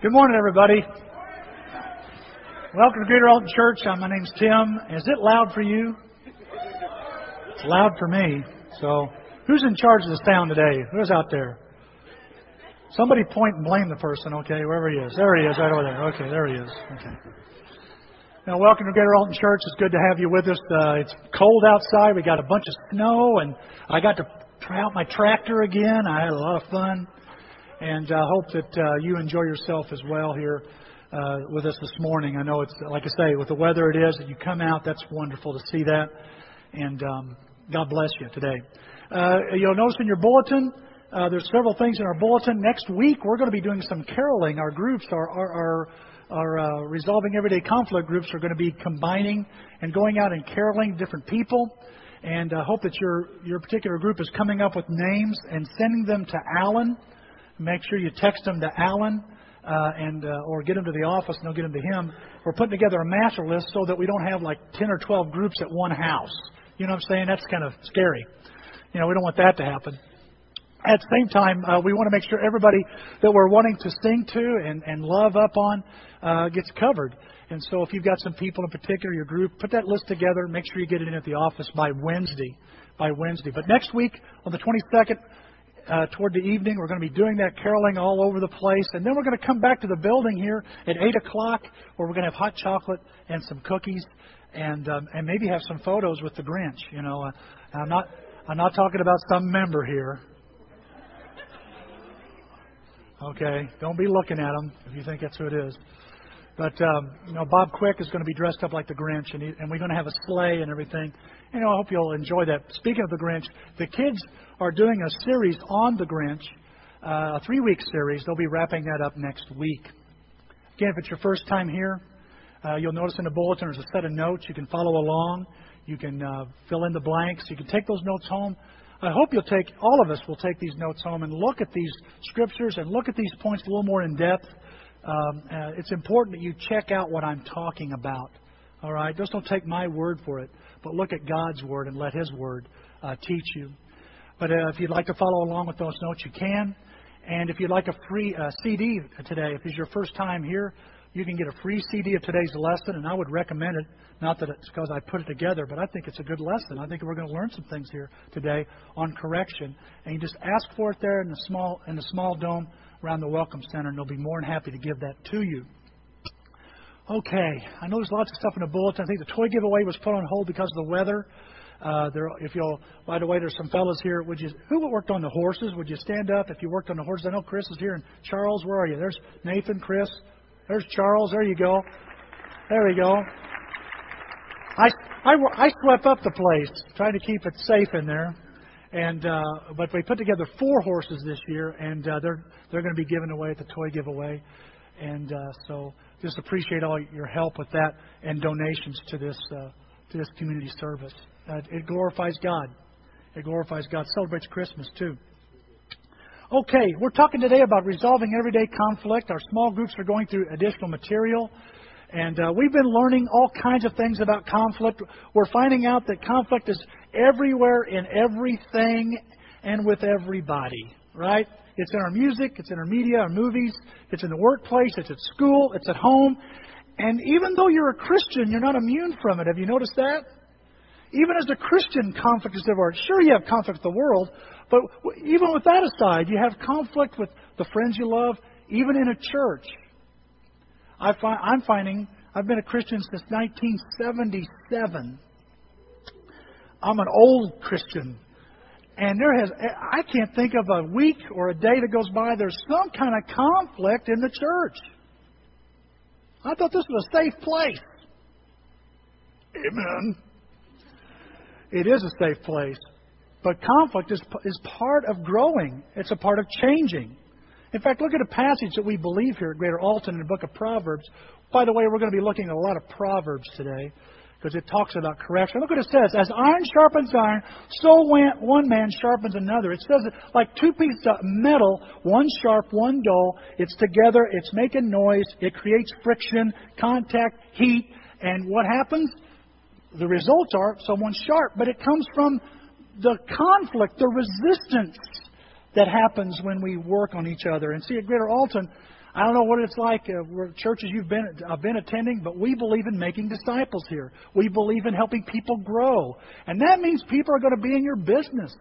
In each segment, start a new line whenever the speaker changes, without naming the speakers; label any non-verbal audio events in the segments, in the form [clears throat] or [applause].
Good morning, everybody. Welcome to Greater Alton Church. Uh, my name's Tim. Is it loud for you? It's loud for me. So, who's in charge of the sound today? Who's out there? Somebody point and blame the person, okay, wherever he is. There he is, right over there. Okay, there he is. Okay. Now, welcome to Greater Alton Church. It's good to have you with us. Uh, it's cold outside. We got a bunch of snow, and I got to try out my tractor again. I had a lot of fun, and I uh, hope that uh, you enjoy yourself as well here uh, with us this morning. I know it's like I say, with the weather it is, that you come out. That's wonderful to see that, and um, God bless you today. Uh, you'll notice in your bulletin. Uh, there's several things in our bulletin. Next week, we're going to be doing some caroling. Our groups, our, our, our our uh, resolving everyday conflict groups are going to be combining and going out and caroling different people. And I uh, hope that your your particular group is coming up with names and sending them to Alan. Make sure you text them to Alan. Uh, and uh, or get them to the office and they'll get them to him. We're putting together a master list so that we don't have like 10 or 12 groups at one house. You know what I'm saying? That's kind of scary. You know, we don't want that to happen. At the same time, uh, we want to make sure everybody that we're wanting to sing to and, and love up on uh, gets covered. And so if you've got some people in particular, your group, put that list together. Make sure you get it in at the office by Wednesday. By Wednesday. But next week, on the 22nd, uh, toward the evening, we're going to be doing that caroling all over the place. And then we're going to come back to the building here at 8 o'clock where we're going to have hot chocolate and some cookies and, um, and maybe have some photos with the Grinch. You know, uh, I'm not, I'm not talking about some member here. Okay, don't be looking at them if you think that's who it is. But um, you know, Bob Quick is going to be dressed up like the Grinch, and, he, and we're going to have a sleigh and everything. You know, I hope you'll enjoy that. Speaking of the Grinch, the kids are doing a series on the Grinch, uh, a three-week series. They'll be wrapping that up next week. Again, if it's your first time here, uh, you'll notice in the bulletin there's a set of notes. You can follow along. You can uh, fill in the blanks. You can take those notes home. I hope you'll take, all of us will take these notes home and look at these scriptures and look at these points a little more in depth. Um, uh, it's important that you check out what I'm talking about. All right? Just don't take my word for it, but look at God's word and let His word uh, teach you. But uh, if you'd like to follow along with those notes, you can. And if you'd like a free uh, CD today, if it's your first time here, you can get a free CD of today's lesson, and I would recommend it. Not that it's because I put it together, but I think it's a good lesson. I think we're going to learn some things here today on correction. And you just ask for it there in the small in the small dome around the Welcome Center, and they'll be more than happy to give that to you. Okay, I know there's lots of stuff in the bulletin. I think the toy giveaway was put on hold because of the weather. Uh, there, if you'll, by the way, there's some fellows here. Would you, who worked on the horses? Would you stand up if you worked on the horses? I know Chris is here, and Charles, where are you? There's Nathan, Chris, there's Charles. There you go. There we go. I, I, I swept up the place, trying to keep it safe in there. And uh, but we put together four horses this year, and uh, they're they're going to be given away at the toy giveaway. And uh, so just appreciate all your help with that and donations to this uh, to this community service. Uh, it glorifies God. It glorifies God. Celebrates Christmas too. Okay, we're talking today about resolving everyday conflict. Our small groups are going through additional material. And uh, we've been learning all kinds of things about conflict. We're finding out that conflict is everywhere in everything and with everybody, right? It's in our music, it's in our media, our movies, it's in the workplace, it's at school, it's at home. And even though you're a Christian, you're not immune from it. Have you noticed that? Even as a Christian, conflict is everywhere. Sure, you have conflict with the world, but even with that aside, you have conflict with the friends you love, even in a church. I find, I'm finding I've been a Christian since 1977. I'm an old Christian. And there has, I can't think of a week or a day that goes by, there's some kind of conflict in the church. I thought this was a safe place. Amen. It is a safe place. But conflict is, is part of growing, it's a part of changing. In fact, look at a passage that we believe here at Greater Alton in the book of Proverbs. By the way, we're going to be looking at a lot of Proverbs today because it talks about correction. Look what it says. As iron sharpens iron, so one man sharpens another. It says like two pieces of metal, one sharp, one dull. It's together, it's making noise, it creates friction, contact, heat, and what happens? The results are someone's sharp, but it comes from the conflict, the resistance that happens when we work on each other. And see, at Greater Alton, I don't know what it's like uh, where churches you've been I've been attending, but we believe in making disciples here. We believe in helping people grow, and that means people are going to be in your business.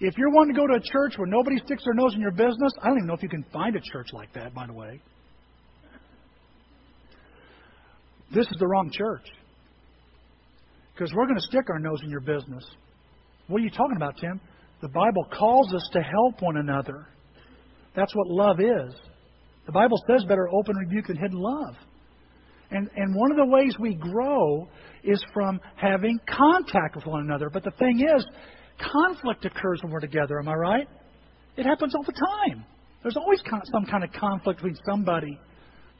If you're wanting to go to a church where nobody sticks their nose in your business, I don't even know if you can find a church like that. By the way, this is the wrong church because we're going to stick our nose in your business. What are you talking about, Tim? The Bible calls us to help one another. That's what love is. The Bible says better open rebuke than hidden love. And, and one of the ways we grow is from having contact with one another. But the thing is, conflict occurs when we're together. Am I right? It happens all the time. There's always some kind of conflict between somebody,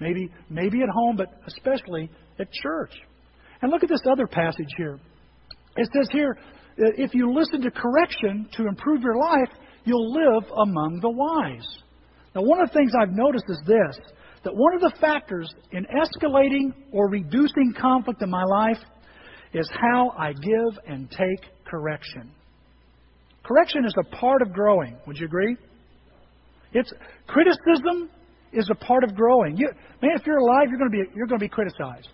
maybe maybe at home, but especially at church. And look at this other passage here. It says here, if you listen to correction to improve your life, you'll live among the wise. Now, one of the things I've noticed is this that one of the factors in escalating or reducing conflict in my life is how I give and take correction. Correction is a part of growing. Would you agree? It's criticism is a part of growing. You, man, if you're alive, you're going to be you're going to be criticized.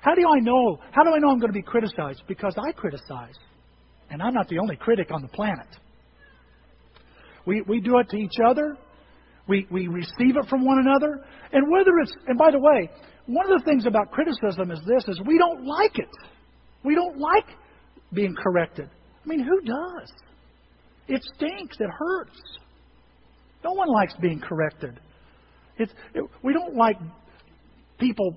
How do I know? How do I know I'm going to be criticized? Because I criticize, and I'm not the only critic on the planet. We, we do it to each other. We, we receive it from one another. And whether it's, and by the way, one of the things about criticism is this, is we don't like it. We don't like being corrected. I mean, who does? It stinks. It hurts. No one likes being corrected. It's, it, we don't like people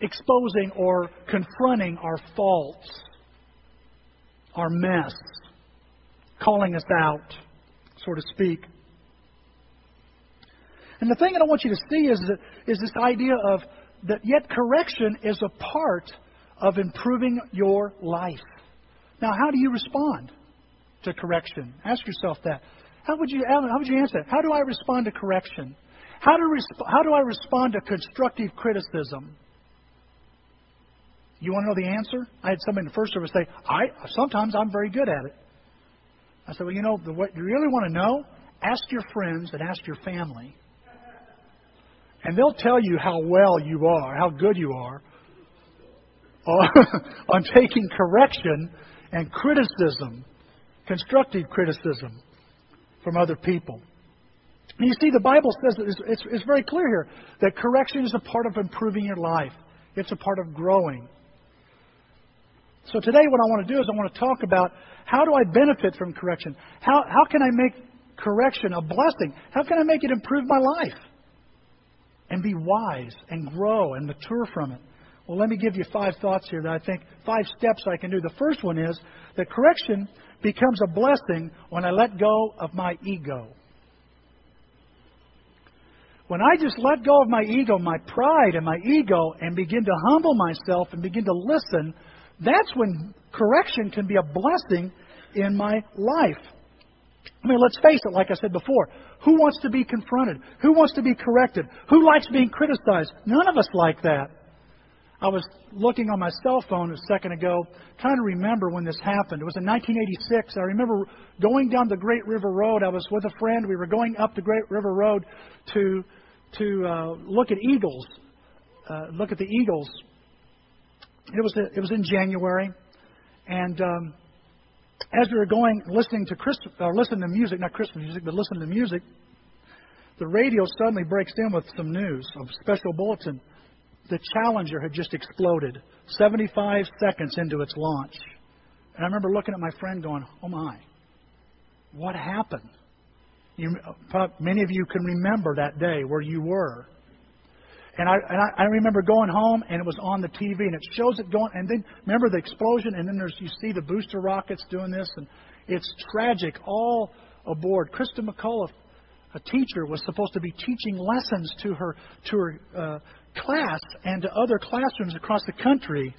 exposing or confronting our faults, our mess calling us out, so to speak. And the thing that I want you to see is, that, is this idea of that yet correction is a part of improving your life. Now, how do you respond to correction? Ask yourself that. How would you, how would you answer that? How do I respond to correction? How do, resp- how do I respond to constructive criticism? You want to know the answer? I had somebody in the first service say, I, sometimes I'm very good at it. I said, Well, you know, the, what you really want to know? Ask your friends and ask your family. And they'll tell you how well you are, how good you are uh, [laughs] on taking correction and criticism, constructive criticism from other people. And you see, the Bible says it's, it's, it's very clear here that correction is a part of improving your life, it's a part of growing. So today, what I want to do is I want to talk about how do I benefit from correction? How, how can I make correction a blessing? How can I make it improve my life? And be wise and grow and mature from it. Well, let me give you five thoughts here that I think, five steps I can do. The first one is that correction becomes a blessing when I let go of my ego. When I just let go of my ego, my pride and my ego, and begin to humble myself and begin to listen, that's when correction can be a blessing in my life. I mean, let's face it, like I said before. Who wants to be confronted? Who wants to be corrected? Who likes being criticized? None of us like that. I was looking on my cell phone a second ago, trying to remember when this happened. It was in 1986. I remember going down the Great River Road. I was with a friend. We were going up the Great River Road to to uh, look at eagles, uh, look at the eagles. It was it was in January, and um, as we were going, listening to Christ, uh, listening to music, not Christmas music, but listening to music, the radio suddenly breaks in with some news, a special bulletin. The Challenger had just exploded, 75 seconds into its launch. And I remember looking at my friend going, oh my, what happened? You, many of you can remember that day where you were. And I, and I, I remember going home and it was on the TV and it shows it going. And then remember the explosion and then there's you see the booster rockets doing this and it's tragic all aboard. Christa McCullough, a teacher, was supposed to be teaching lessons to her to her uh, class and to other classrooms across the country.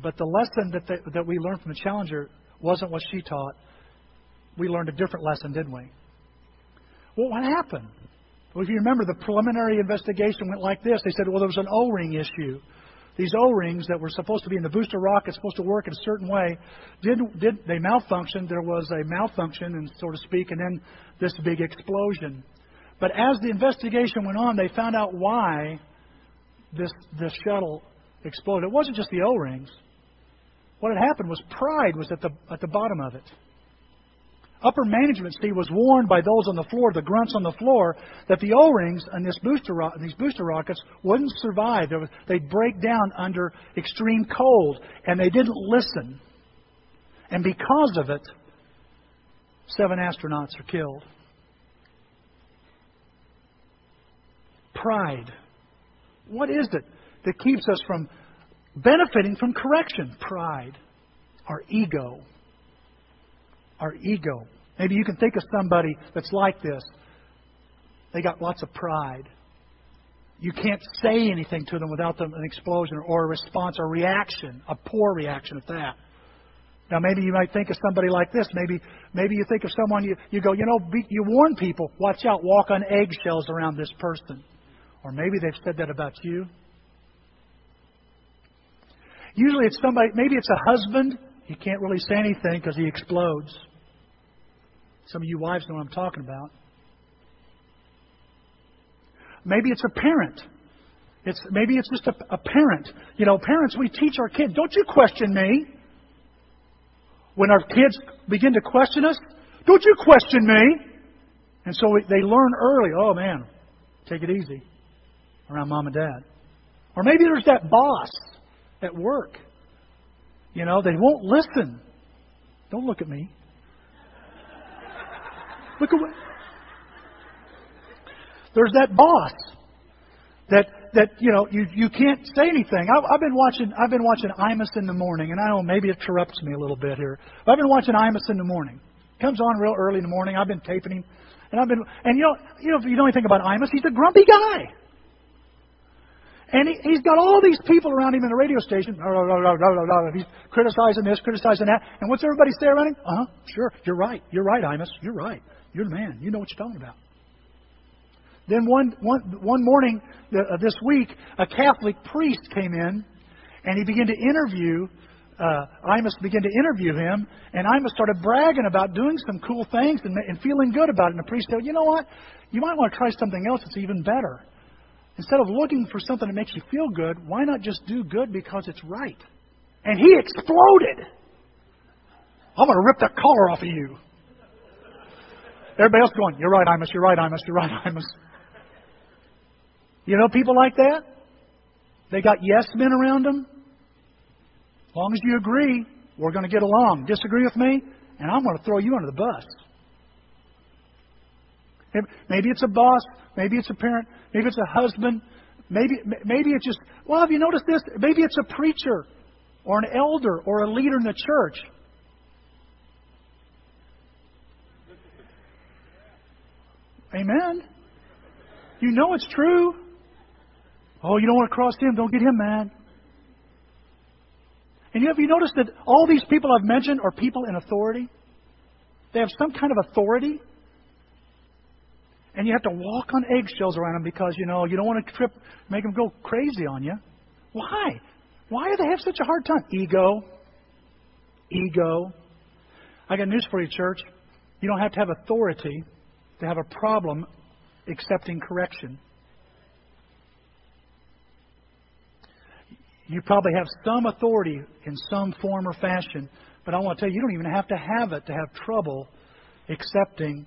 But the lesson that they, that we learned from the Challenger wasn't what she taught. We learned a different lesson, didn't we? Well, what happened? Well, if you remember, the preliminary investigation went like this. They said, well, there was an O ring issue. these O-rings that were supposed to be in the booster rocket, supposed to work in a certain way, did did they malfunctioned? There was a malfunction, and so to speak, and then this big explosion. But as the investigation went on, they found out why this this shuttle exploded. It wasn't just the O-rings. What had happened was pride was at the at the bottom of it. Upper management, Steve, was warned by those on the floor, the grunts on the floor, that the O-rings and this booster ro- these booster rockets wouldn't survive. Was, they'd break down under extreme cold, and they didn't listen. And because of it, seven astronauts are killed. Pride. What is it that keeps us from benefiting from correction? Pride. Our ego our ego. Maybe you can think of somebody that's like this. They got lots of pride. You can't say anything to them without them an explosion or a response or reaction, a poor reaction at that. Now, maybe you might think of somebody like this. Maybe, maybe you think of someone you, you go, you know, be, you warn people, watch out, walk on eggshells around this person. Or maybe they've said that about you. Usually it's somebody, maybe it's a husband. He can't really say anything because he explodes. Some of you wives know what I'm talking about. Maybe it's a parent. It's maybe it's just a, a parent. You know, parents, we teach our kids, don't you question me. When our kids begin to question us, don't you question me. And so they learn early, oh man, take it easy around mom and dad. Or maybe there's that boss at work. You know, they won't listen. Don't look at me. Look at what. There's that boss that that you know you you can't say anything. I've, I've been watching I've been watching Imus in the morning, and I know maybe it interrupts me a little bit here. But I've been watching Imus in the morning. Comes on real early in the morning. I've been taping him, and I've been and you know you know if you know anything about Imus, he's a grumpy guy. And he, he's got all these people around him in the radio station. He's criticizing this, criticizing that. And what's everybody say around him? Uh huh. Sure. You're right. You're right, Imus. You're right. You're the man. You know what you're talking about. Then one, one, one morning uh, this week, a Catholic priest came in and he began to interview. Uh, Imus began to interview him, and Imus started bragging about doing some cool things and, and feeling good about it. And the priest said, You know what? You might want to try something else that's even better. Instead of looking for something that makes you feel good, why not just do good because it's right? And he exploded. I'm going to rip that collar off of you. Everybody else going, You're right, Imus, you're right, Imus, you're right, Imus. You know people like that? They got yes men around them. As long as you agree, we're going to get along. Disagree with me, and I'm going to throw you under the bus. Maybe it's a boss, maybe it's a parent, maybe it's a husband, maybe maybe it's just well, have you noticed this? Maybe it's a preacher or an elder or a leader in the church. Amen. You know it's true. Oh, you don't want to cross him, don't get him mad. And have you noticed that all these people I've mentioned are people in authority? They have some kind of authority. And you have to walk on eggshells around them because, you know, you don't want to trip, make them go crazy on you. Why? Why do they have such a hard time? Ego. Ego. I got news for you, church. You don't have to have authority to have a problem accepting correction. You probably have some authority in some form or fashion, but I want to tell you, you don't even have to have it to have trouble accepting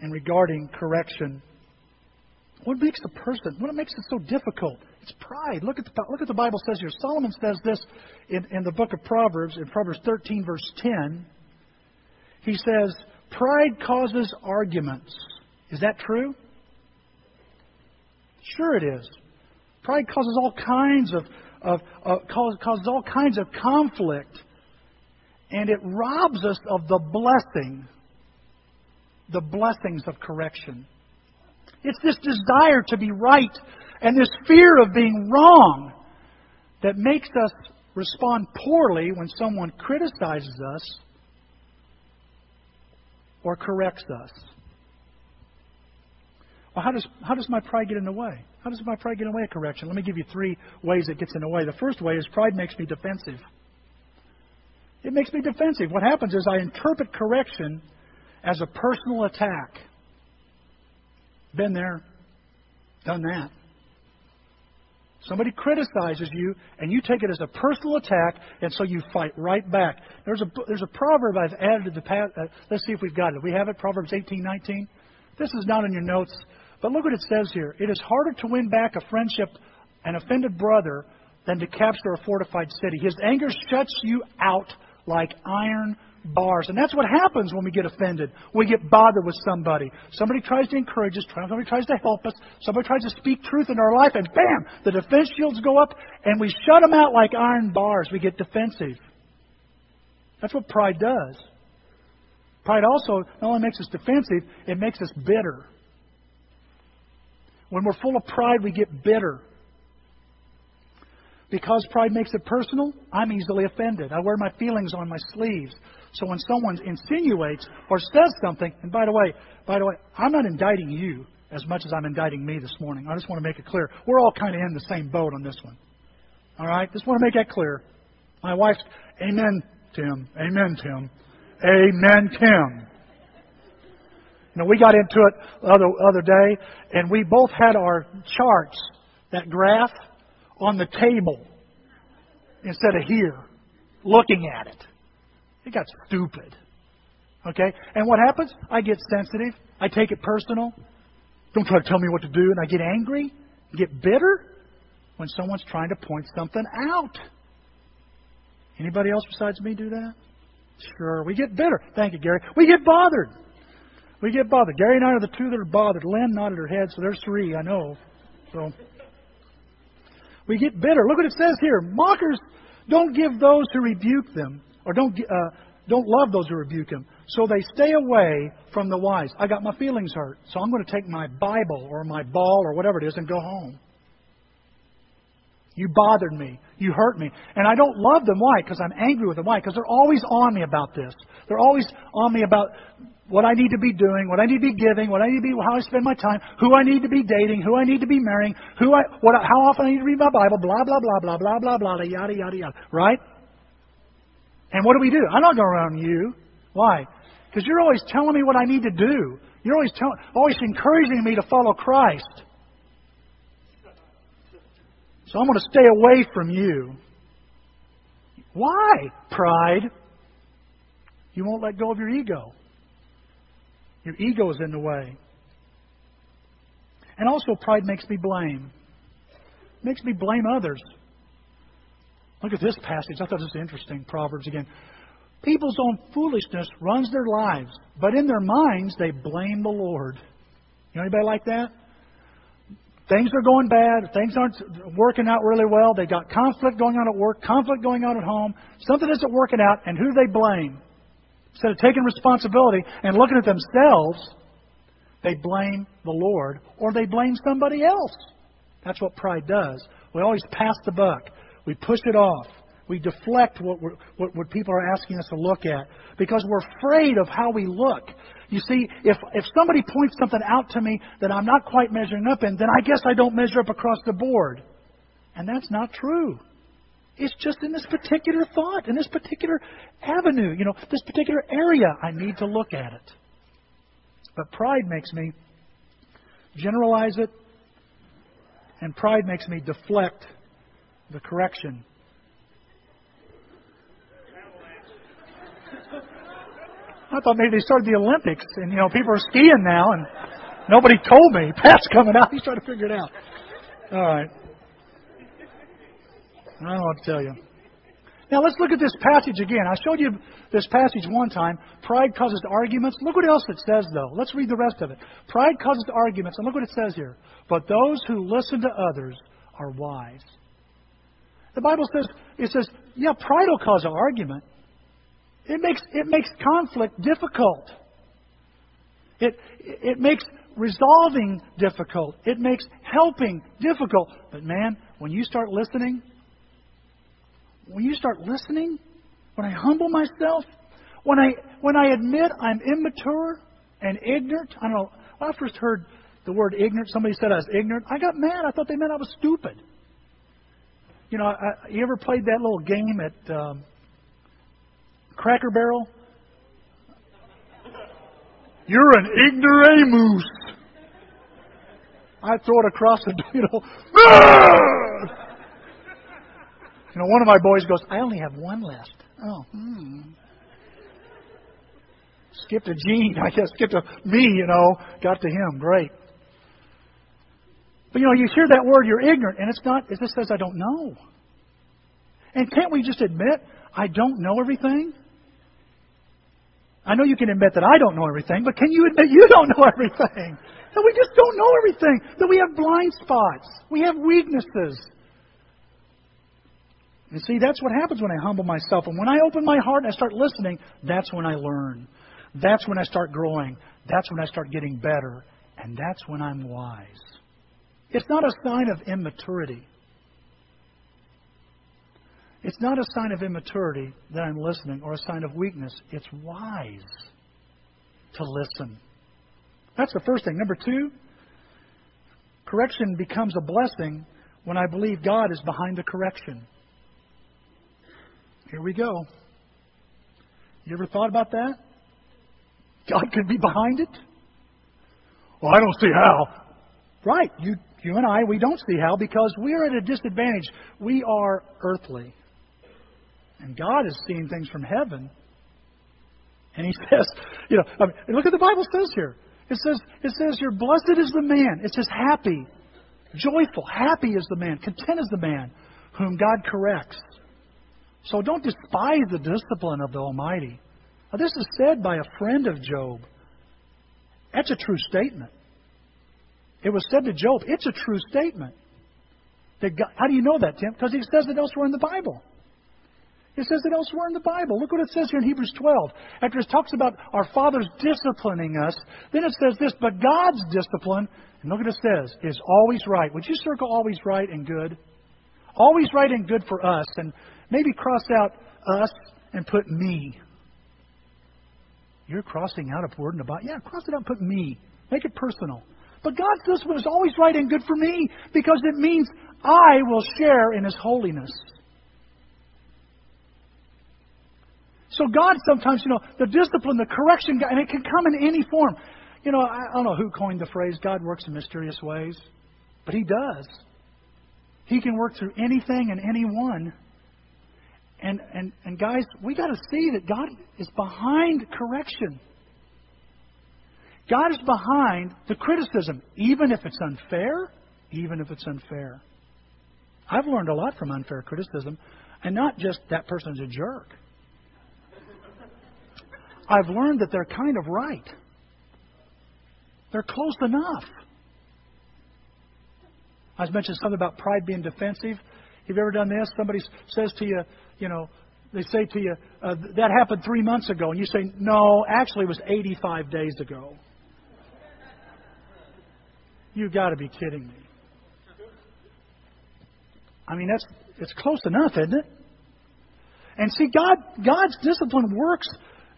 and regarding correction. What makes the person, what makes it so difficult? It's pride. Look at the, look at the Bible says here. Solomon says this in, in the book of Proverbs, in Proverbs 13, verse 10. He says, Pride causes arguments. Is that true? Sure, it is. Pride causes all kinds of, of uh, causes all kinds of conflict, and it robs us of the blessing, the blessings of correction. It's this desire to be right and this fear of being wrong that makes us respond poorly when someone criticizes us or corrects us. Well, how does, how does my pride get in the way? How does my pride get in the way of correction? Let me give you three ways it gets in the way. The first way is pride makes me defensive. It makes me defensive. What happens is I interpret correction as a personal attack. Been there, done that. Somebody criticizes you, and you take it as a personal attack, and so you fight right back. There's a there's a proverb I've added to the past. Uh, let's see if we've got it. We have it. Proverbs 18:19. This is not in your notes, but look what it says here. It is harder to win back a friendship, an offended brother, than to capture a fortified city. His anger shuts you out like iron bars. And that's what happens when we get offended. We get bothered with somebody. Somebody tries to encourage us, somebody tries to help us, somebody tries to speak truth in our life, and bam, the defense shields go up, and we shut them out like iron bars. We get defensive. That's what pride does. Pride also not only makes us defensive, it makes us bitter. When we're full of pride, we get bitter. Because pride makes it personal, I'm easily offended. I wear my feelings on my sleeves. So when someone insinuates or says something, and by the way, by the way, I'm not indicting you as much as I'm indicting me this morning. I just want to make it clear. We're all kind of in the same boat on this one. All right? Just want to make that clear. My wife's, Amen, Tim. Amen, Tim. Amen, Tim. Know, we got into it the other, other day, and we both had our charts, that graph, on the table instead of here, looking at it. It got stupid. Okay? And what happens? I get sensitive. I take it personal. Don't try to tell me what to do. And I get angry, get bitter when someone's trying to point something out. Anybody else besides me do that? Sure. We get bitter. Thank you, Gary. We get bothered. We get bothered. Gary and I are the two that are bothered. Lynn nodded her head, so there's three, I know. So we get bitter. Look what it says here. Mockers don't give those who rebuke them, or don't, uh, don't love those who rebuke them. So they stay away from the wise. I got my feelings hurt, so I'm going to take my Bible or my ball or whatever it is and go home. You bothered me. You hurt me. And I don't love them. Why? Because I'm angry with them. Why? Because they're always on me about this. They're always on me about what I need to be doing, what I need to be giving, what I need to be, how I spend my time, who I need to be dating, who I need to be marrying, who I, what, how often I need to read my Bible, blah blah blah blah blah blah blah, yada yada yada. Right? And what do we do? I'm not going around you. Why? Because you're always telling me what I need to do. You're always telling, always encouraging me to follow Christ. So I'm going to stay away from you. Why? Pride. You won't let go of your ego. Your ego is in the way. And also, pride makes me blame. It makes me blame others. Look at this passage. I thought this was interesting. Proverbs again. People's own foolishness runs their lives, but in their minds they blame the Lord. You know anybody like that? Things are going bad. Things aren't working out really well. They've got conflict going on at work, conflict going on at home. Something isn't working out, and who do they blame? Instead of taking responsibility and looking at themselves, they blame the Lord or they blame somebody else. That's what pride does. We always pass the buck. We push it off. We deflect what, what, what people are asking us to look at because we're afraid of how we look. You see, if, if somebody points something out to me that I'm not quite measuring up in, then I guess I don't measure up across the board. And that's not true. It's just in this particular thought, in this particular avenue, you know, this particular area, I need to look at it. But pride makes me generalize it, and pride makes me deflect the correction I thought maybe they started the Olympics and, you know, people are skiing now and nobody told me. [laughs] Pat's coming out. He's trying to figure it out. All right. I don't know what to tell you. Now let's look at this passage again. I showed you this passage one time. Pride causes arguments. Look what else it says, though. Let's read the rest of it. Pride causes arguments. And look what it says here. But those who listen to others are wise. The Bible says, it says, yeah, pride will cause an argument. It makes, it makes conflict difficult. It, it makes resolving difficult. It makes helping difficult. But man, when you start listening, when you start listening, when I humble myself, when I when I admit I'm immature and ignorant, I don't know. When I first heard the word ignorant. Somebody said I was ignorant. I got mad. I thought they meant I was stupid. You know, I, you ever played that little game at um, Cracker Barrel? You're an ignoramus. I throw it across the, you [laughs] know. You know, one of my boys goes, I only have one left. Oh, hmm. Skipped a Gene. I guess skipped a me, you know. Got to him. Great. But you know, you hear that word, you're ignorant, and it's not, it just says, I don't know. And can't we just admit, I don't know everything? I know you can admit that I don't know everything, but can you admit you don't know everything? That we just don't know everything. That we have blind spots. We have weaknesses. You see, that's what happens when I humble myself. And when I open my heart and I start listening, that's when I learn. That's when I start growing. That's when I start getting better. And that's when I'm wise. It's not a sign of immaturity. It's not a sign of immaturity that I'm listening or a sign of weakness. It's wise to listen. That's the first thing. Number two, correction becomes a blessing when I believe God is behind the correction. Here we go. You ever thought about that? God could be behind it? Well, I don't see how. Right. You, you and I, we don't see how because we're at a disadvantage. We are earthly. And God is seeing things from heaven. And He [laughs] says, you know, I mean, look at the Bible says here. It says, it says here, blessed is the man. It says happy, joyful, happy is the man, content is the man whom God corrects. So don't despise the discipline of the Almighty. Now, this is said by a friend of Job. That's a true statement. It was said to Job. It's a true statement. God, how do you know that, Tim? Because he says it elsewhere in the Bible. It says it elsewhere in the Bible. Look what it says here in Hebrews 12. After it talks about our fathers disciplining us, then it says this, but God's discipline, and look what it says, is always right. Would you circle always right and good? Always right and good for us, and maybe cross out us and put me. You're crossing out a word in the Bible. Yeah, cross it out and put me. Make it personal. But God's discipline is always right and good for me because it means I will share in His holiness. So God sometimes, you know, the discipline, the correction, and it can come in any form. You know, I don't know who coined the phrase, God works in mysterious ways, but He does. He can work through anything and anyone. And, and, and guys, we got to see that God is behind correction. God is behind the criticism, even if it's unfair, even if it's unfair. I've learned a lot from unfair criticism, and not just that person's a jerk. I've learned that they're kind of right. They're close enough. I was mentioning something about pride being defensive. Have you ever done this? Somebody says to you, you know, they say to you, uh, that happened three months ago. And you say, no, actually it was 85 days ago. You've got to be kidding me. I mean, that's it's close enough, isn't it? And see, God God's discipline works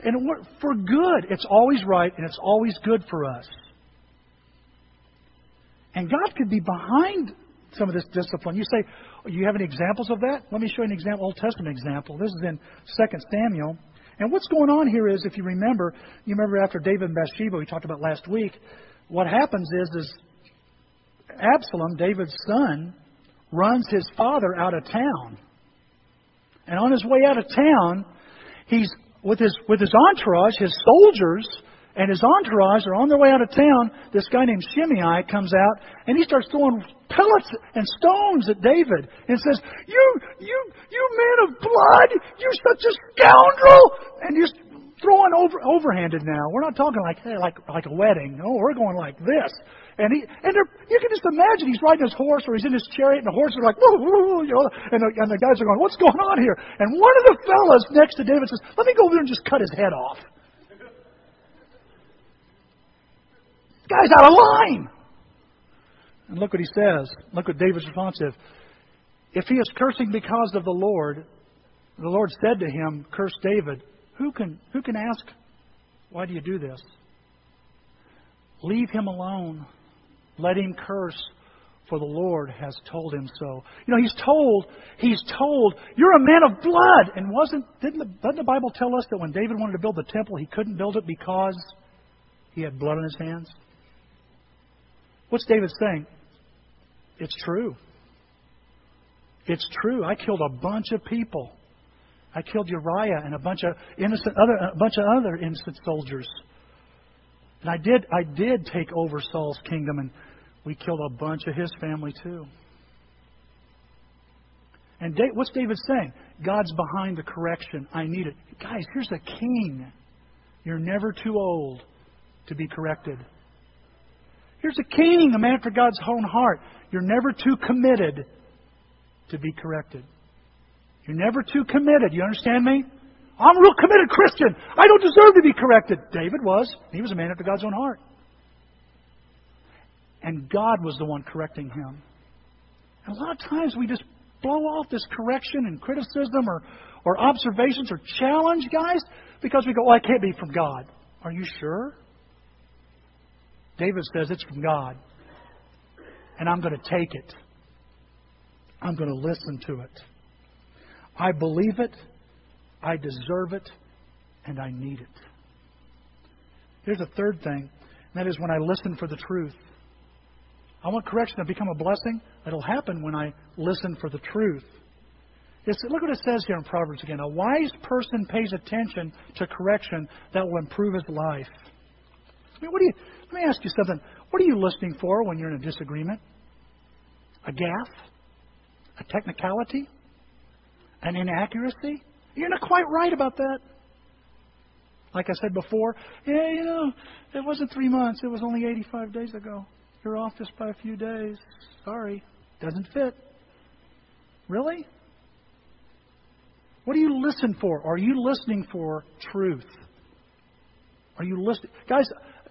and for good. It's always right and it's always good for us. And God could be behind some of this discipline. You say, you have any examples of that? Let me show you an example, Old Testament example. This is in 2 Samuel. And what's going on here is, if you remember, you remember after David and Bathsheba, we talked about last week, what happens is, is Absalom, David's son, runs his father out of town. And on his way out of town, he's with his, with his entourage, his soldiers, and his entourage are on their way out of town. This guy named Shimei comes out, and he starts throwing pellets and stones at David, and says, "You, you, you man of blood! You're such a scoundrel!" And he's throwing over, overhanded now. We're not talking like hey, like like a wedding. No, we're going like this. And he and you can just imagine he's riding his horse or he's in his chariot and the horses are like woo, woo, you know, and the, and the guys are going, what's going on here? And one of the fellas next to David says, let me go over there and just cut his head off. Guy's out of line. And look what he says. Look what David's response is. If he is cursing because of the Lord, the Lord said to him, Curse David. Who can who can ask, why do you do this? Leave him alone. Let him curse, for the Lord has told him so. You know, he's told, he's told, you're a man of blood. And wasn't, didn't the, doesn't the Bible tell us that when David wanted to build the temple, he couldn't build it because he had blood on his hands? What's David saying? It's true. It's true. I killed a bunch of people. I killed Uriah and a bunch of innocent other a bunch of other innocent soldiers. And I did I did take over Saul's kingdom and we killed a bunch of his family too. And what's David saying? God's behind the correction. I need it. Guys, here's a king. You're never too old to be corrected. Here's a king, a man after God's own heart. You're never too committed to be corrected. You're never too committed. You understand me? I'm a real committed Christian. I don't deserve to be corrected. David was. He was a man after God's own heart. And God was the one correcting him. And a lot of times we just blow off this correction and criticism or, or observations or challenge, guys, because we go, well, I can't be from God. Are you sure? David says it's from God. And I'm going to take it. I'm going to listen to it. I believe it, I deserve it, and I need it. Here's a third thing, and that is when I listen for the truth. I want correction to become a blessing. It'll happen when I listen for the truth. It's, look what it says here in Proverbs again. A wise person pays attention to correction that will improve his life. I mean, what do you, let me ask you something. What are you listening for when you're in a disagreement? A gaffe? A technicality? An inaccuracy? You're not quite right about that. Like I said before, yeah, you know, it wasn't three months. It was only 85 days ago. You're off just by a few days. Sorry. Doesn't fit. Really? What do you listen for? Are you listening for truth? Are you listening? Guys,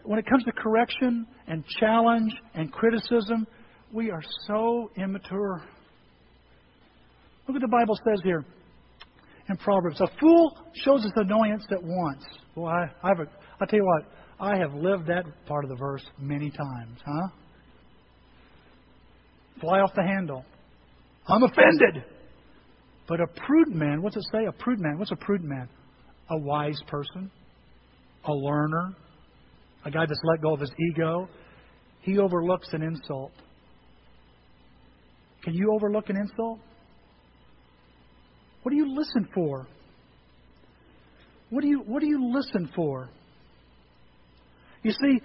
when it comes to correction and challenge and criticism, we are so immature. Look what the Bible says here in Proverbs. A fool shows his annoyance at once. Well, I, I have a, I'll tell you what, I have lived that part of the verse many times, huh? Fly off the handle. I'm offended. But a prudent man, what's it say? A prudent man. What's a prudent man? A wise person, a learner, a guy that's let go of his ego. He overlooks an insult. Can you overlook an insult? What do you listen for? What do you, what do you listen for? You see,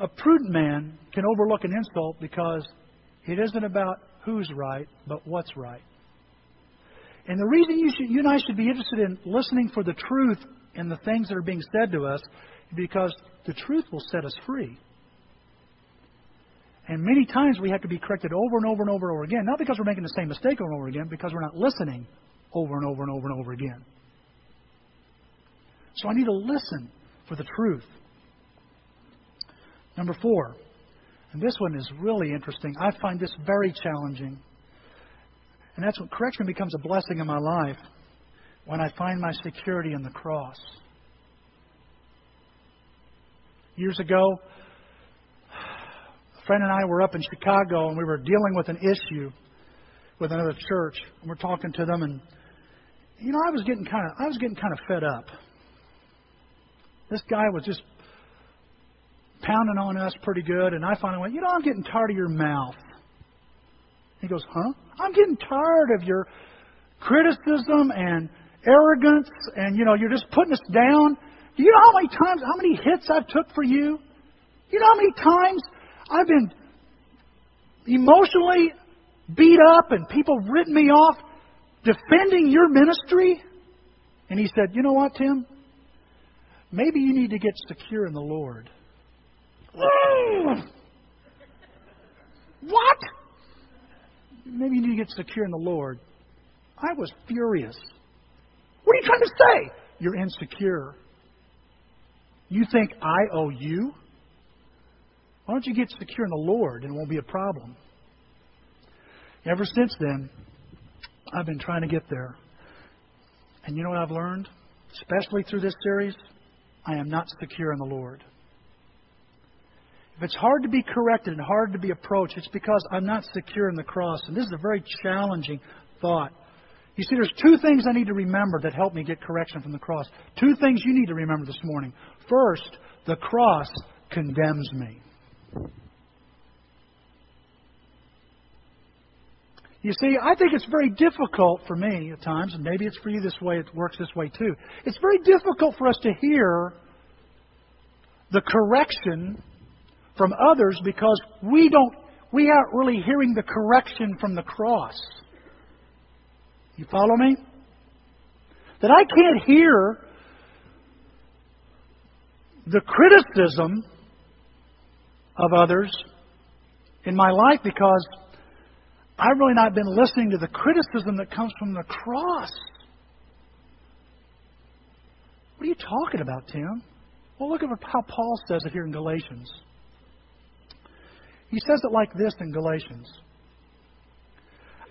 a prudent man can overlook an insult because it isn't about who's right, but what's right. And the reason you, should, you and I should be interested in listening for the truth in the things that are being said to us because the truth will set us free. And many times we have to be corrected over and over and over and over again, not because we're making the same mistake over and over again, because we're not listening over and over and over and over again. So I need to listen for the truth. Number four, and this one is really interesting. I find this very challenging. And that's when correction becomes a blessing in my life when I find my security in the cross. Years ago, a friend and I were up in Chicago and we were dealing with an issue with another church. And we're talking to them and you know, I was getting kind of I was getting kind of fed up. This guy was just pounding on us pretty good, and I finally went, you know, I'm getting tired of your mouth. He goes, huh? I'm getting tired of your criticism and arrogance, and you know, you're just putting us down. Do you know how many times, how many hits I've took for you? You know how many times I've been emotionally beat up and people written me off? defending your ministry? And he said, You know what, Tim? Maybe you need to get secure in the Lord. what? Maybe you need to get secure in the Lord. I was furious. What are you trying to say? You're insecure. You think I owe you? Why don't you get secure in the Lord and it won't be a problem? Ever since then, I've been trying to get there. And you know what I've learned? Especially through this series, I am not secure in the Lord. if it's hard to be corrected and hard to be approached, it's because I'm not secure in the cross. And this is a very challenging thought. You see, there's two things I need to remember that help me get correction from the cross. Two things you need to remember this morning. First, the cross condemns me. You see, I think it's very difficult for me at times, and maybe it's for you this way, it works this way too. It's very difficult for us to hear the correction from others because we don't we aren't really hearing the correction from the cross. You follow me? That I can't hear the criticism of others in my life because I've really not been listening to the criticism that comes from the cross. What are you talking about, Tim? Well, look at how Paul says it here in Galatians. He says it like this in Galatians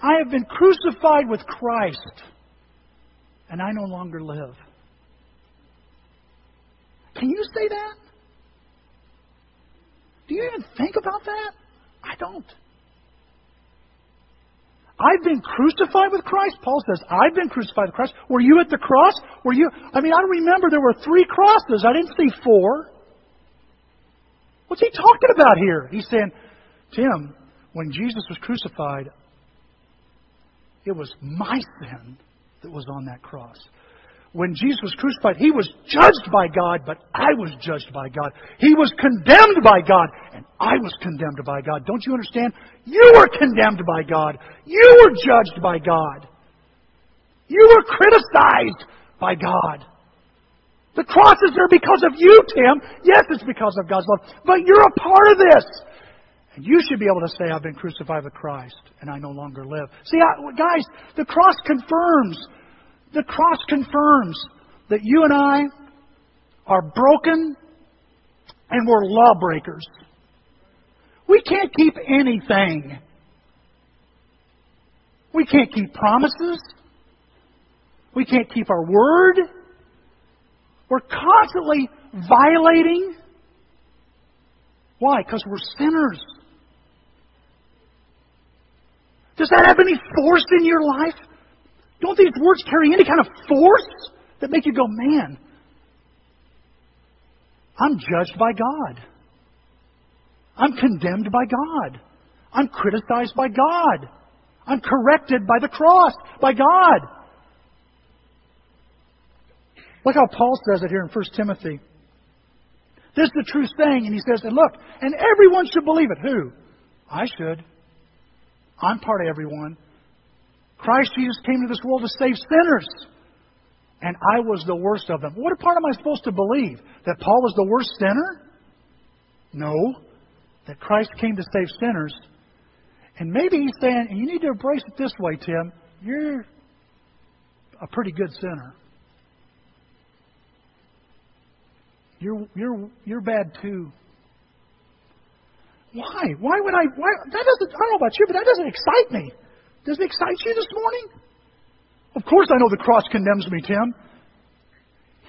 I have been crucified with Christ, and I no longer live. Can you say that? Do you even think about that? I don't. I've been crucified with Christ. Paul says, I've been crucified with Christ. Were you at the cross? Were you? I mean, I remember there were three crosses. I didn't see four. What's he talking about here? He's saying, Tim, when Jesus was crucified, it was my sin that was on that cross when Jesus was crucified, he was judged by God, but I was judged by God. He was condemned by God, and I was condemned by God. Don't you understand? You were condemned by God. You were judged by God. You were criticized by God. The cross is there because of you, Tim. Yes, it's because of God's love, but you're a part of this. And you should be able to say, I've been crucified with Christ, and I no longer live. See, I, guys, the cross confirms the cross confirms that you and I are broken and we're lawbreakers. We can't keep anything. We can't keep promises. We can't keep our word. We're constantly violating. Why? Because we're sinners. Does that have any force in your life? Don't these words carry any kind of force that make you go, man, I'm judged by God. I'm condemned by God. I'm criticized by God. I'm corrected by the cross, by God. Look how Paul says it here in 1 Timothy. This is the true saying, and he says, and look, and everyone should believe it. Who? I should. I'm part of everyone. Christ Jesus came to this world to save sinners. And I was the worst of them. What part am I supposed to believe? That Paul was the worst sinner? No. That Christ came to save sinners. And maybe he's saying, and you need to embrace it this way, Tim. You're a pretty good sinner. You're, you're, you're bad too. Why? Why would I? Why? That doesn't. I don't know about you, but that doesn't excite me. Does it excite you this morning? Of course, I know the cross condemns me, Tim.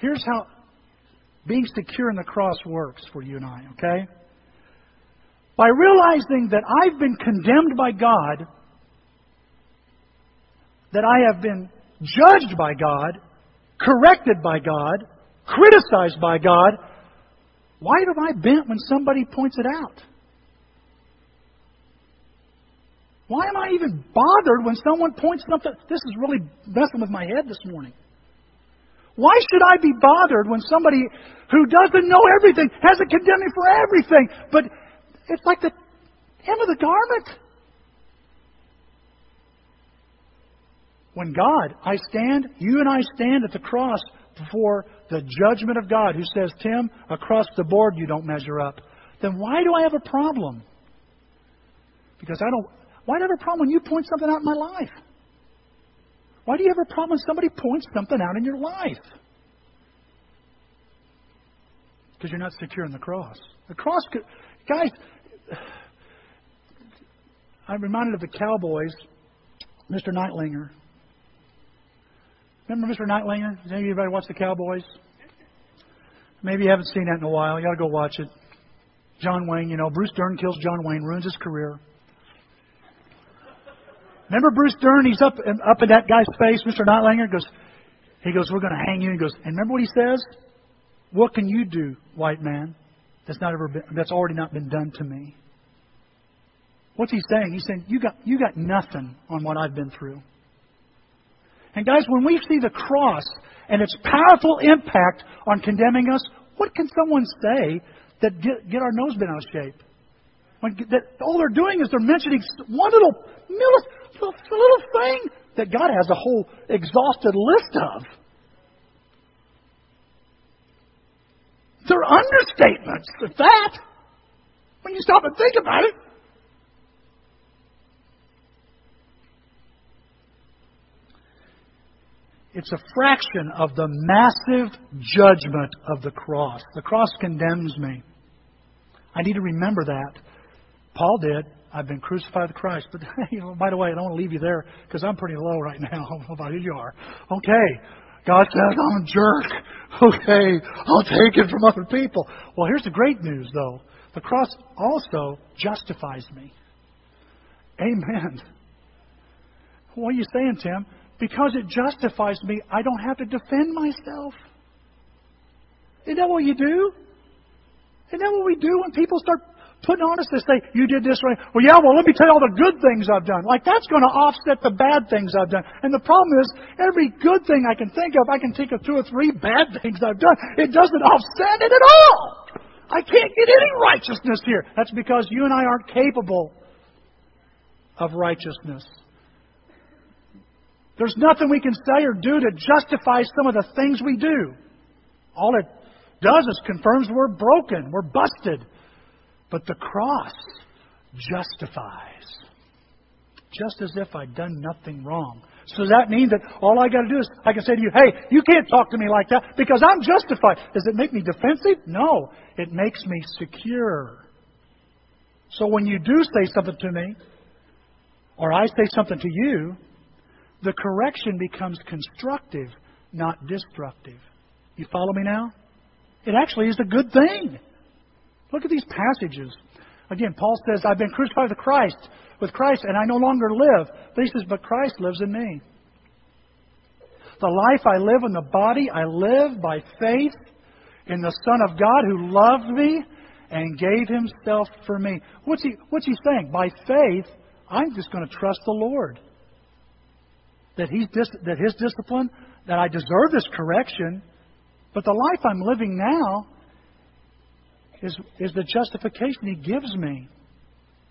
Here's how being secure in the cross works for you and I, okay? By realizing that I've been condemned by God, that I have been judged by God, corrected by God, criticized by God, why am I bent when somebody points it out? Why am I even bothered when someone points something? This is really messing with my head this morning. Why should I be bothered when somebody who doesn't know everything has a condemning for everything? But it's like the hem of the garment. When God, I stand, you and I stand at the cross before the judgment of God who says, Tim, across the board you don't measure up. Then why do I have a problem? Because I don't why do I have a problem when you point something out in my life? Why do you have a problem when somebody points something out in your life? Because you're not secure in the cross. The cross, could, guys, I'm reminded of the Cowboys, Mr. Nightlinger. Remember Mr. Nightlinger? Does anybody watch the Cowboys? Maybe you haven't seen that in a while. You got to go watch it. John Wayne, you know, Bruce Dern kills John Wayne, ruins his career. Remember Bruce Dern? He's up up in that guy's face, Mr. Nightlinger goes. He goes, "We're going to hang you." He goes, and remember what he says? What can you do, white man? That's not ever been, that's already not been done to me. What's he saying? He's saying, you got, you got nothing on what I've been through. And guys, when we see the cross and its powerful impact on condemning us, what can someone say that get, get our nose bent out of shape? When, that all they're doing is they're mentioning one little, little, little thing that God has a whole exhausted list of. They're understatements at that. When you stop and think about it. It's a fraction of the massive judgment of the cross. The cross condemns me. I need to remember that. Paul did. I've been crucified with Christ. But [laughs] you know, by the way, I don't want to leave you there because I'm pretty low right now. [laughs] About who you are. Okay. God says I'm a jerk. [laughs] Okay, I'll take it from other people. Well, here's the great news, though. The cross also justifies me. Amen. What are you saying, Tim? Because it justifies me, I don't have to defend myself. Isn't that what you do? Isn't that what we do when people start putting on us. They say, You did this right. Well, yeah, well, let me tell you all the good things I've done. Like, that's going to offset the bad things I've done. And the problem is, every good thing I can think of, I can think of two or three bad [laughs] things I've done. It doesn't offset it at all. I can't get any righteousness here. That's because you and I aren't capable of righteousness. There's nothing we can say or do to justify some of the things we do. All it does is confirms we're broken, we're busted. But the cross justifies. Just as if I'd done nothing wrong. So does that mean that all I got to do is I can say to you, hey, you can't talk to me like that because I'm justified. Does it make me defensive? No. It makes me secure. So when you do say something to me, or I say something to you, the correction becomes constructive, not destructive. You follow me now? It actually is a good thing. Look at these passages. Again, Paul says, I've been crucified with Christ, with Christ, and I no longer live. But he says, but Christ lives in me. The life I live in the body, I live by faith in the Son of God who loved me and gave himself for me. What's he, what's he saying? By faith, I'm just going to trust the Lord. That, he's dis, that his discipline, that I deserve this correction, but the life I'm living now is, is the justification He gives me,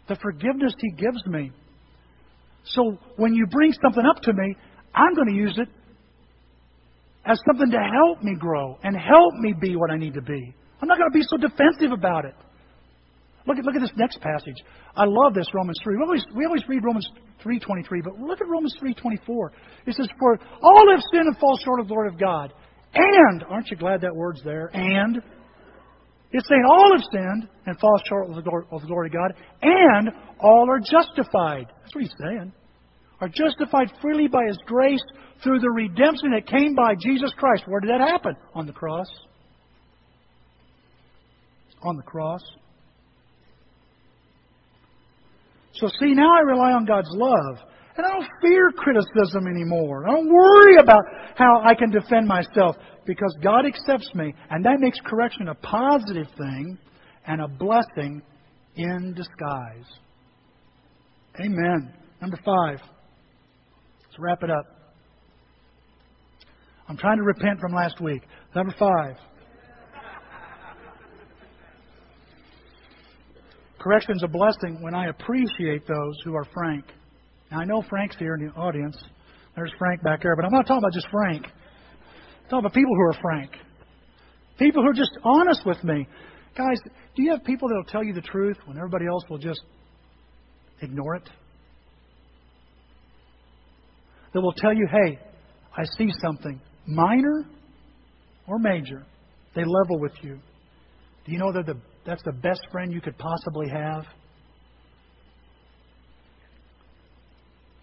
the forgiveness He gives me. So when you bring something up to me, I'm going to use it as something to help me grow and help me be what I need to be. I'm not going to be so defensive about it. Look at, look at this next passage. I love this Romans 3. We always, we always read Romans 3.23, but look at Romans 3.24. It says, For all have sinned and fall short of the glory of God. And, aren't you glad that word's there? And, it's saying all have sinned and fall short of the, glory, of the glory of God, and all are justified. That's what he's saying. Are justified freely by his grace through the redemption that came by Jesus Christ. Where did that happen? On the cross. On the cross. So, see, now I rely on God's love. And I don't fear criticism anymore. I don't worry about how I can defend myself because God accepts me, and that makes correction a positive thing and a blessing in disguise. Amen. Number five. Let's wrap it up. I'm trying to repent from last week. Number five. Correction is a blessing when I appreciate those who are frank. Now, I know Frank's here in the audience. There's Frank back there, but I'm not talking about just Frank. I'm talking about people who are frank. People who are just honest with me. Guys, do you have people that will tell you the truth when everybody else will just ignore it? That will tell you, hey, I see something minor or major. They level with you. Do you know that the, that's the best friend you could possibly have?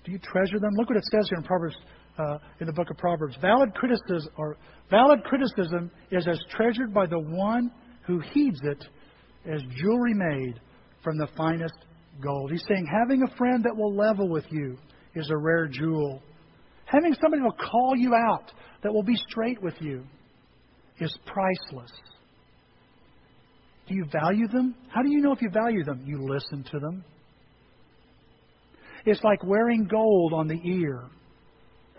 Do you treasure them? Look what it says here in Proverbs, uh, in the book of Proverbs. Valid criticism, or valid criticism, is as treasured by the one who heeds it as jewelry made from the finest gold. He's saying having a friend that will level with you is a rare jewel. Having somebody who will call you out, that will be straight with you, is priceless. Do you value them? How do you know if you value them? You listen to them. It's like wearing gold on the ear.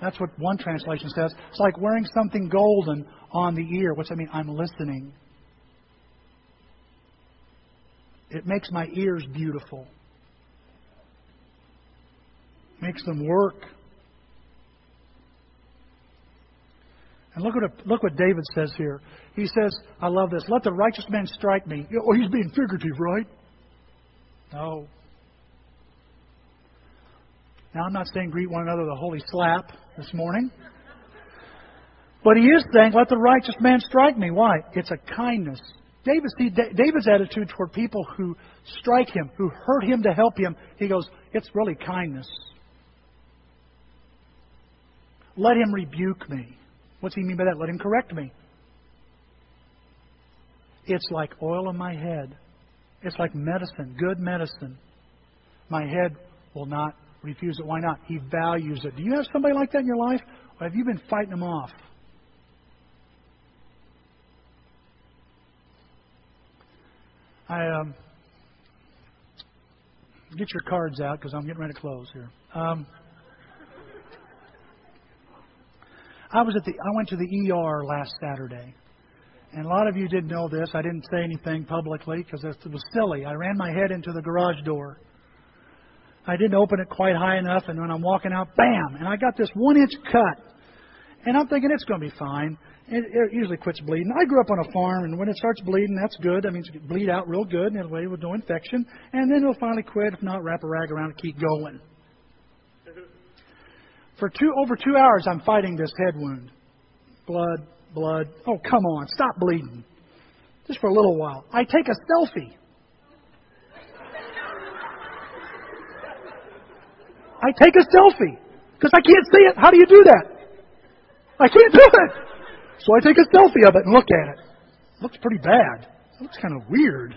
That's what one translation says. It's like wearing something golden on the ear. What's that mean? I'm listening. It makes my ears beautiful. Makes them work. And look what, look what David says here. He says, I love this. Let the righteous man strike me. Oh, he's being figurative, right? No. Now, I'm not saying greet one another with a holy slap this morning. But he is saying, let the righteous man strike me. Why? It's a kindness. David, see, David's attitude toward people who strike him, who hurt him to help him, he goes, it's really kindness. Let him rebuke me. What's he mean by that? Let him correct me. It's like oil on my head. It's like medicine, good medicine. My head will not refuse it. Why not? He values it. Do you have somebody like that in your life? Or have you been fighting them off? I um, get your cards out because I'm getting ready to close here. Um, I was at the I went to the ER last Saturday. And a lot of you didn't know this. I didn't say anything publicly because it was silly. I ran my head into the garage door. I didn't open it quite high enough, and when I'm walking out, bam! And I got this one inch cut. And I'm thinking it's going to be fine. It, it usually quits bleeding. I grew up on a farm, and when it starts bleeding, that's good. That means it bleed out real good, and it'll with no infection. And then it'll finally quit. If not, wrap a rag around and keep going. For two over two hours, I'm fighting this head wound. Blood, blood. Oh, come on, stop bleeding. Just for a little while. I take a selfie. I take a selfie because I can't see it. How do you do that? I can't do it. So I take a selfie of it and look at it. it looks pretty bad. It looks kind of weird.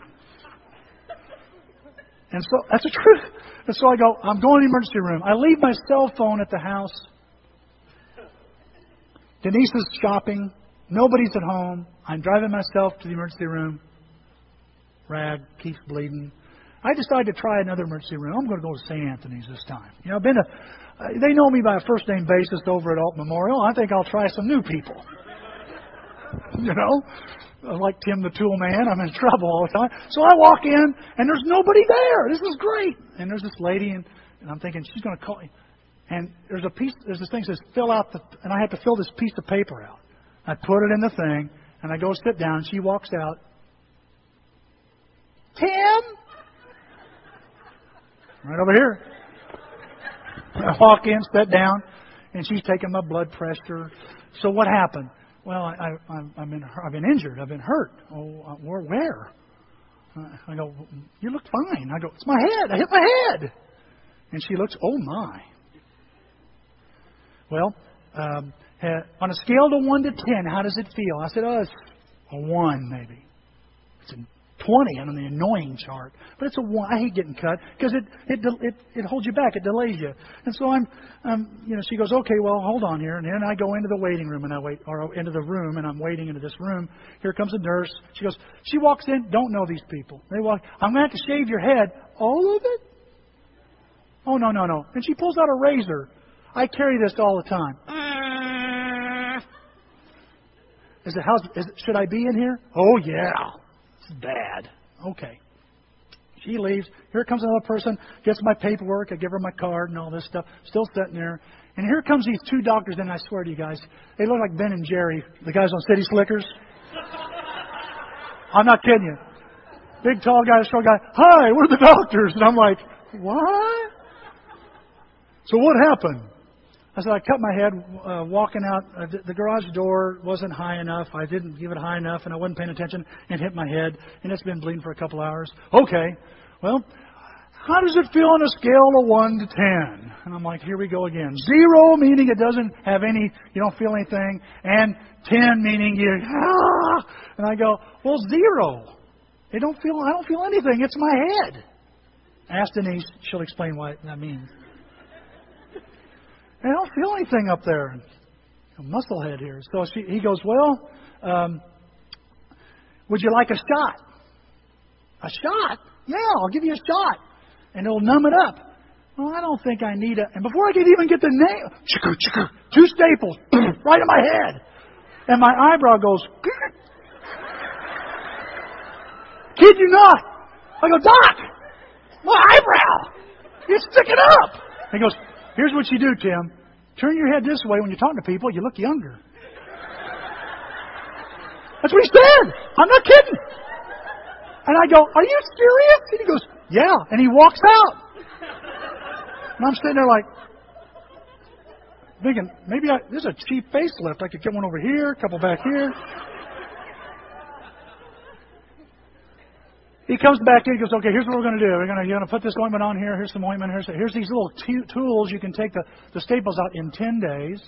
And so that's the truth. And so I go, I'm going to the emergency room. I leave my cell phone at the house. Denise is shopping. Nobody's at home. I'm driving myself to the emergency room. Rag keeps bleeding. I decided to try another emergency room. I'm going to go to St. Anthony's this time. You know, I've been a, uh, they know me by a first name basis over at Alt Memorial. I think I'll try some new people. [laughs] you know, like Tim the Tool Man, I'm in trouble all the time. So I walk in, and there's nobody there. This is great. And there's this lady, and, and I'm thinking she's going to call me. And there's a piece, there's this thing that says fill out the, and I have to fill this piece of paper out. I put it in the thing, and I go sit down. She walks out. Tim, right over here. I walk in, sit down, and she's taking my blood pressure. So what happened? Well, I, I, I'm in, I've been injured. I've been hurt. Oh, uh, where? Where? I go, you look fine. I go, it's my head. I hit my head. And she looks, oh my. Well, um, on a scale of one to ten, how does it feel? I said, oh, it's a one maybe. It's a 20 on the annoying chart. But it's a one. I hate getting cut because it, it, it, it holds you back. It delays you. And so I'm, um, you know, she goes, okay, well, hold on here. And then I go into the waiting room and I wait, or into the room and I'm waiting into this room. Here comes a nurse. She goes, she walks in, don't know these people. They walk, I'm going to have to shave your head. All of it? Oh, no, no, no. And she pulls out a razor. I carry this all the time. Is it, how's, is it, should I be in here? Oh, yeah. It's bad. Okay. She leaves. Here comes another person, gets my paperwork. I give her my card and all this stuff. Still sitting there. And here comes these two doctors, and I swear to you guys, they look like Ben and Jerry, the guys on City Slickers. I'm not kidding you. Big, tall guy, short guy. Hi, we're the doctors. And I'm like, what? So what happened? I said, I cut my head uh, walking out. Uh, the garage door wasn't high enough. I didn't give it high enough, and I wasn't paying attention and hit my head, and it's been bleeding for a couple hours. Okay, well, how does it feel on a scale of 1 to 10? And I'm like, here we go again. Zero meaning it doesn't have any, you don't feel anything, and 10 meaning you, ah! And I go, well, zero. They don't feel. I don't feel anything. It's my head. Ask Denise. She'll explain what that means. I don't feel anything up there. A muscle head here. So she, he goes, well, um, would you like a shot? A shot? Yeah, I'll give you a shot, and it'll numb it up. Well, I don't think I need it. And before I could even get the name, two staples [clears throat] right in my head, and my eyebrow goes. [laughs] Kid you not. I go, Doc, my eyebrow, it's sticking up. He goes, Here's what you do, Tim. Turn your head this way when you're talking to people. You look younger. That's what he said. I'm not kidding. And I go, Are you serious? And he goes, Yeah. And he walks out. And I'm sitting there like, thinking, maybe I, this is a cheap facelift. I could get one over here, a couple back here. He comes back in. He goes, okay, here's what we're going to do. We're going to, you're going to put this ointment on here. Here's some ointment. Here's, here's these little t- tools. You can take the, the staples out in 10 days.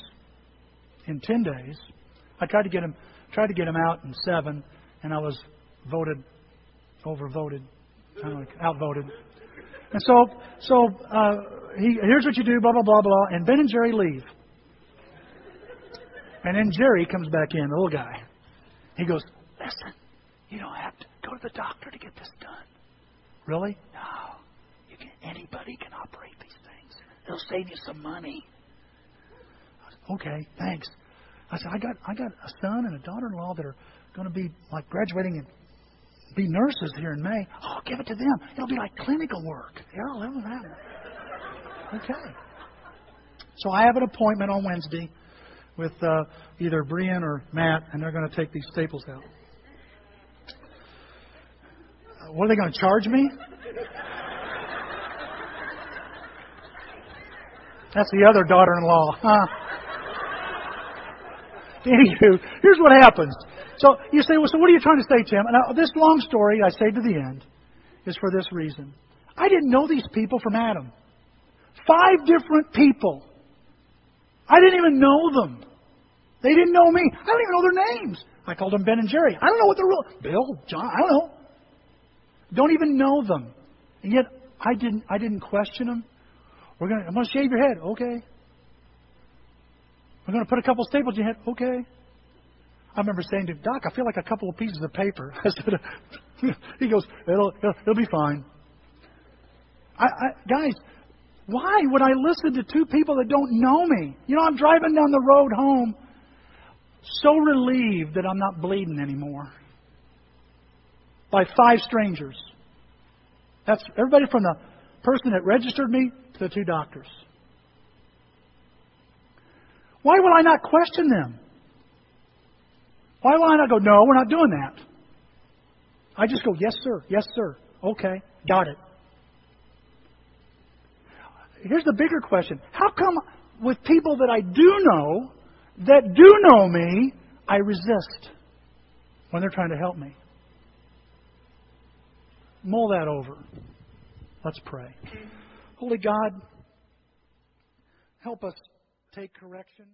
In 10 days. I tried to get him, tried to get him out in seven, and I was voted, overvoted, kind of like outvoted. And so, so uh, he, here's what you do, blah blah blah blah. And Ben and Jerry leave. And then Jerry comes back in, the little guy. He goes, listen, you don't have to go to the doctor to get this done. Really? No. You can, anybody can operate these things. It'll save you some money. Said, okay, thanks. I said, I got I got a son and a daughter-in-law that are going to be like graduating and be nurses here in May. Oh, give it to them. It'll be like clinical work. Yeah, I'll live with that. Okay. So I have an appointment on Wednesday with uh, either Brian or Matt, and they're going to take these staples out. What are they going to charge me? That's the other daughter-in-law, huh? Anywho, here's what happens. So you say, well, so what are you trying to say, Tim? Now, this long story, I say to the end, is for this reason. I didn't know these people from Adam. Five different people. I didn't even know them. They didn't know me. I don't even know their names. I called them Ben and Jerry. I don't know what they're real. Bill, John. I don't know. Don't even know them. And yet I didn't I didn't question them. We're gonna I'm gonna shave your head, okay. We're gonna put a couple staples in your head, okay. I remember saying to Doc, I feel like a couple of pieces of paper. [laughs] I said, [laughs] he goes, it'll, it'll, it'll be fine. I, I, guys, why would I listen to two people that don't know me? You know, I'm driving down the road home, so relieved that I'm not bleeding anymore by five strangers. That's everybody from the person that registered me to the two doctors. Why will I not question them? Why will I not go, no, we're not doing that? I just go, yes, sir, yes, sir. Okay, got it. Here's the bigger question How come with people that I do know, that do know me, I resist when they're trying to help me? Mull that over. Let's pray. Holy God, help us take correction.